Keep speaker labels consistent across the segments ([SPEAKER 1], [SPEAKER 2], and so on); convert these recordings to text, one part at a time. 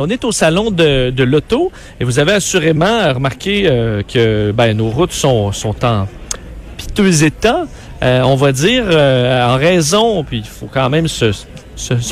[SPEAKER 1] On est au salon de, l'auto et vous avez assurément remarqué euh, que ben, nos routes sont en piteux état, euh, on va dire, euh, en raison, puis il faut quand même se,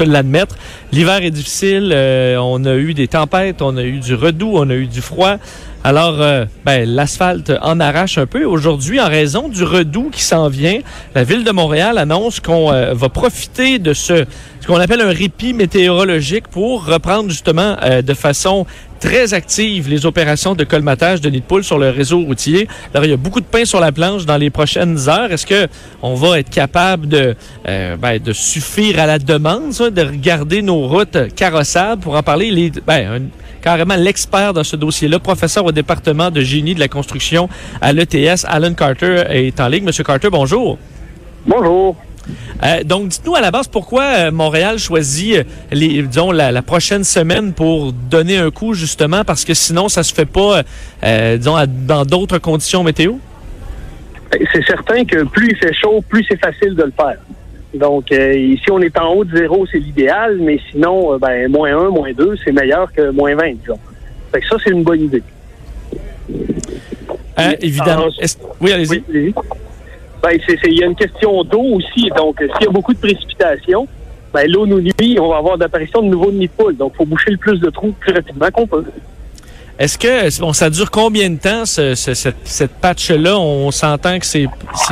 [SPEAKER 1] l'admettre, l'hiver est difficile, euh, on a eu des tempêtes, on a eu du redoux, on a eu du froid. Alors, ben, l'asphalte en arrache un peu. Aujourd'hui, en raison du redoux qui s'en vient, la ville de Montréal annonce qu'on va profiter de ce, qu'on appelle un répit météorologique pour reprendre justement de façon très active les opérations de colmatage de nids de poules sur le réseau routier. Alors, il y a beaucoup de pain sur la planche dans les prochaines heures. Est-ce que on va être capable de, euh, ben, de suffire à la demande, de regarder nos routes carrossables pour en parler? Les, ben, carrément l'expert dans ce dossier-là, professeur au département de génie de la construction à l'ETS, Alan Carter est en ligne. Monsieur Carter, bonjour.
[SPEAKER 2] Bonjour.
[SPEAKER 1] Euh, donc, dites-nous à la base pourquoi euh, Montréal choisit euh, les, disons, la, la prochaine semaine pour donner un coup, justement, parce que sinon, ça se fait pas, euh, disons, à- dans d'autres conditions météo?
[SPEAKER 2] Ben, C'est certain que plus il fait chaud, plus c'est facile de le faire. Donc, euh, ici, on est en haut de zéro, c'est l'idéal, mais sinon, ben, moins 1, moins 2, c'est meilleur que moins 20, disons. Fait que ça, c'est une bonne idée.
[SPEAKER 1] Évidemment. Est-ce- oui, allez-y.
[SPEAKER 2] Oui, allez-y. Ben, c'est- il y a une question d'eau aussi. Donc, euh, s'il y a beaucoup de précipitations, ben, l'eau nous nuit, on va avoir d'apparition de nouveaux nids de poules. Donc, il faut boucher le plus de trous plus rapidement qu'on peut.
[SPEAKER 1] Est-ce que bon, ça dure combien de temps ce, ce- cette, cette patch-là? On s'entend que c'est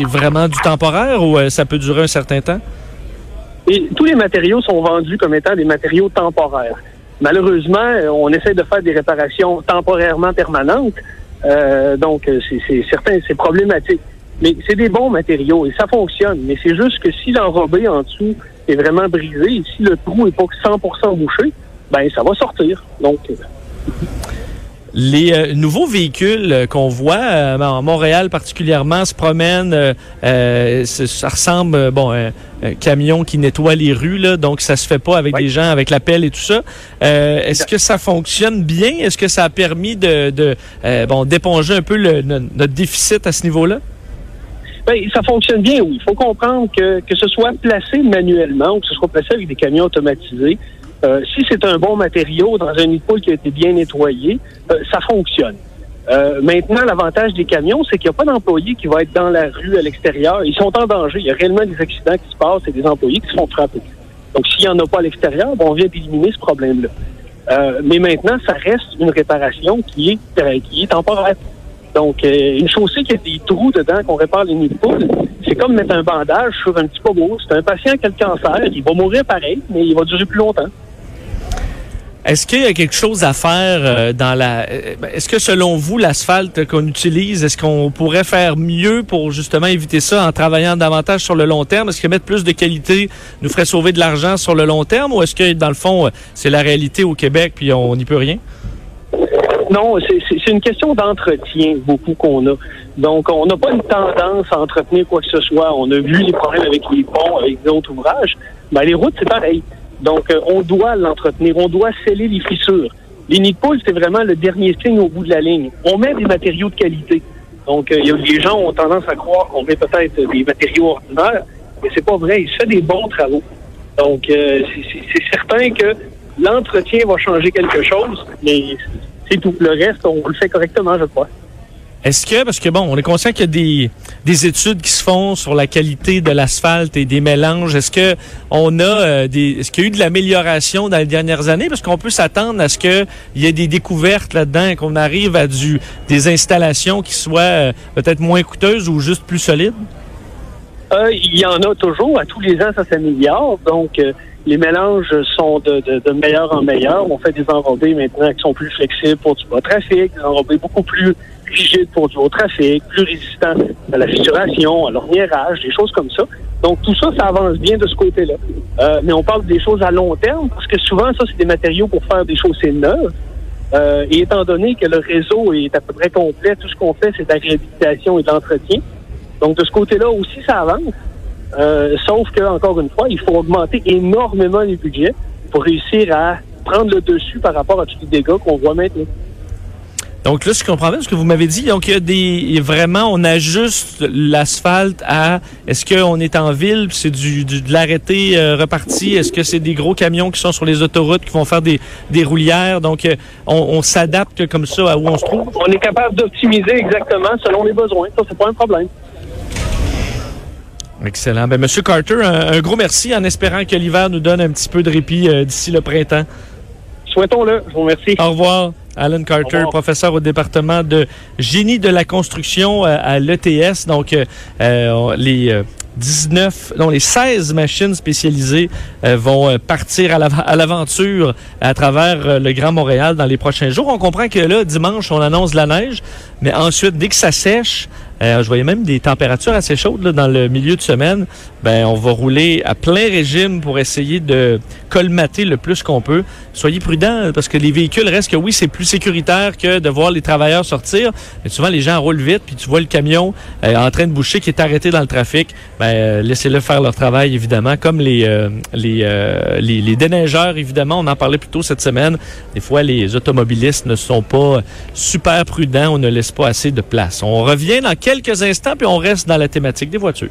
[SPEAKER 1] vraiment du temporaire ou euh, ça peut durer un certain temps?
[SPEAKER 2] Et tous les matériaux sont vendus comme étant des matériaux temporaires. Malheureusement, euh, on essaie de faire des réparations temporairement permanentes. Euh, donc, c'est certain, c'est problématique. Mais c'est des bons matériaux et ça fonctionne. Mais c'est juste que si l'enrobé en dessous est vraiment brisé et si le trou est pas 100% bouché, ben ça va sortir. Donc, euh,
[SPEAKER 1] Les euh, nouveaux véhicules euh, qu'on voit euh, à Montréal particulièrement se promènent. ça ressemble bon un, un camion qui nettoie les rues là, donc ça se fait pas avec
[SPEAKER 2] Oui.
[SPEAKER 1] des gens avec la pelle et tout ça. Est-ce que ça fonctionne bien? Est-ce que ça a permis de, de bon d'éponger un peu le- notre déficit à ce niveau-là?
[SPEAKER 2] Ben, ça fonctionne bien, oui. Il faut comprendre que, que ce soit placé manuellement ou que ce soit placé avec des camions automatisés, euh, si c'est un bon matériau dans un nid de poule qui a été bien nettoyé, euh, ça fonctionne. Euh, maintenant, l'avantage des camions, c'est qu'il n'y a pas d'employé qui va être dans la rue à l'extérieur. Ils sont en danger. Il y a réellement des accidents qui se passent et des employés qui se font frapper. Donc, s'il n'y en a pas à l'extérieur, ben, on vient d'éliminer ce problème-là. Mais maintenant, ça reste une réparation qui est, qui est temporaire. Donc, euh, une chaussée qui a des trous dedans, qu'on répare les nids de poule, c'est comme mettre un bandage sur un petit pogo. C'est un patient qui a le cancer, il va mourir pareil, mais il va durer plus longtemps.
[SPEAKER 1] Est-ce qu'il y a quelque chose à faire euh, dans la... euh, Est-ce que selon vous, l'asphalte qu'on utilise, est-ce qu'on pourrait faire mieux pour justement éviter ça en travaillant davantage sur le long terme? Est-ce que mettre plus de qualité nous ferait sauver de l'argent sur le long terme ou est-ce que dans le fond, c'est la réalité au Québec puis on n'y peut rien?
[SPEAKER 2] Non, c'est- une question d'entretien, beaucoup qu'on a. Donc, on n'a pas une tendance à entretenir quoi que ce soit. On a vu les problèmes avec les ponts, avec d'autres ouvrages. Ben, les routes, c'est pareil. Donc, euh, on doit l'entretenir. On doit sceller les fissures. Les nids de c'est vraiment le dernier signe au bout de la ligne. On met des matériaux de qualité. Donc, euh, les gens ont tendance à croire qu'on met peut-être des matériaux ordinaires, mais c'est pas vrai. Il se fait des bons travaux. Donc, euh, c'est certain que l'entretien va changer quelque chose, mais c'est tout. Le reste, on le fait correctement, je crois.
[SPEAKER 1] Est-ce que, parce que bon, on est conscient qu'il y a des, des études qui se font sur la qualité de l'asphalte et des mélanges. Est-ce que on a euh, des, est-ce qu'il y a eu de l'amélioration dans les dernières années? Parce qu'on peut s'attendre à ce qu'il y ait des découvertes là-dedans, et qu'on arrive à du, des installations qui soient euh, peut-être moins coûteuses ou juste plus solides?
[SPEAKER 2] Euh, il y en a toujours. À tous les ans, ça s'améliore. Donc, les mélanges sont de, de, de meilleur en meilleur. On fait des enrobés maintenant qui sont plus flexibles pour du bas trafic, des enrobés beaucoup plus rigides pour du haut trafic, plus résistants à la fissuration, à l'orniérage, des choses comme ça. Donc tout ça, ça avance bien de ce côté-là. Euh, mais on parle des choses à long terme parce que souvent, ça, c'est des matériaux pour faire des chaussées neuves. Euh, et étant donné que le réseau est à peu près complet, tout ce qu'on fait, c'est de et de l'entretien. Donc de ce côté-là aussi, ça avance. Euh, sauf que, encore une fois, il faut augmenter énormément les budgets pour réussir à prendre le dessus par rapport à tous les dégâts qu'on voit maintenant.
[SPEAKER 1] Donc là, je comprends bien ce que vous m'avez dit. Donc, il y a des vraiment, on ajuste l'asphalte à est-ce qu'on est en ville, puis c'est du, du, de l'arrêté euh, reparti, est-ce que c'est des gros camions qui sont sur les autoroutes qui vont faire des, des roulières? Donc, euh, on, on s'adapte comme ça à où on se trouve?
[SPEAKER 2] On est capable d'optimiser exactement selon les besoins. Ça, c'est pas un problème.
[SPEAKER 1] Excellent. Ben, Monsieur Carter, un, un, gros merci en espérant que l'hiver nous donne un petit peu de répit euh, d'ici le printemps.
[SPEAKER 2] Souhaitons-le. Je vous remercie.
[SPEAKER 1] Au revoir. Alan Carter, professeur au département de génie de la construction euh, à l'ETS. Donc, euh, euh, les 19, non, les 16 machines spécialisées euh, vont partir à l'aventure à travers le Grand Montréal dans les prochains jours. On comprend que là, dimanche, on annonce de la neige, mais ensuite, dès que ça sèche, euh, je voyais même des températures assez chaudes là, dans le milieu de semaine. Ben, on va rouler à plein régime pour essayer de colmater le plus qu'on peut. Soyez prudents parce que les véhicules restent que oui, c'est plus sécuritaire que de voir les travailleurs sortir. Mais souvent, les gens roulent vite, puis tu vois le camion euh, en train de boucher qui est arrêté dans le trafic. Ben, euh, laissez-le faire leur travail, évidemment, comme les, les, les, les déneigeurs, évidemment. On en parlait plus tôt cette semaine. Des fois, les automobilistes ne sont pas super prudents. On ne laisse pas assez de place. On revient dans quelques instants, puis on reste dans la thématique des voitures.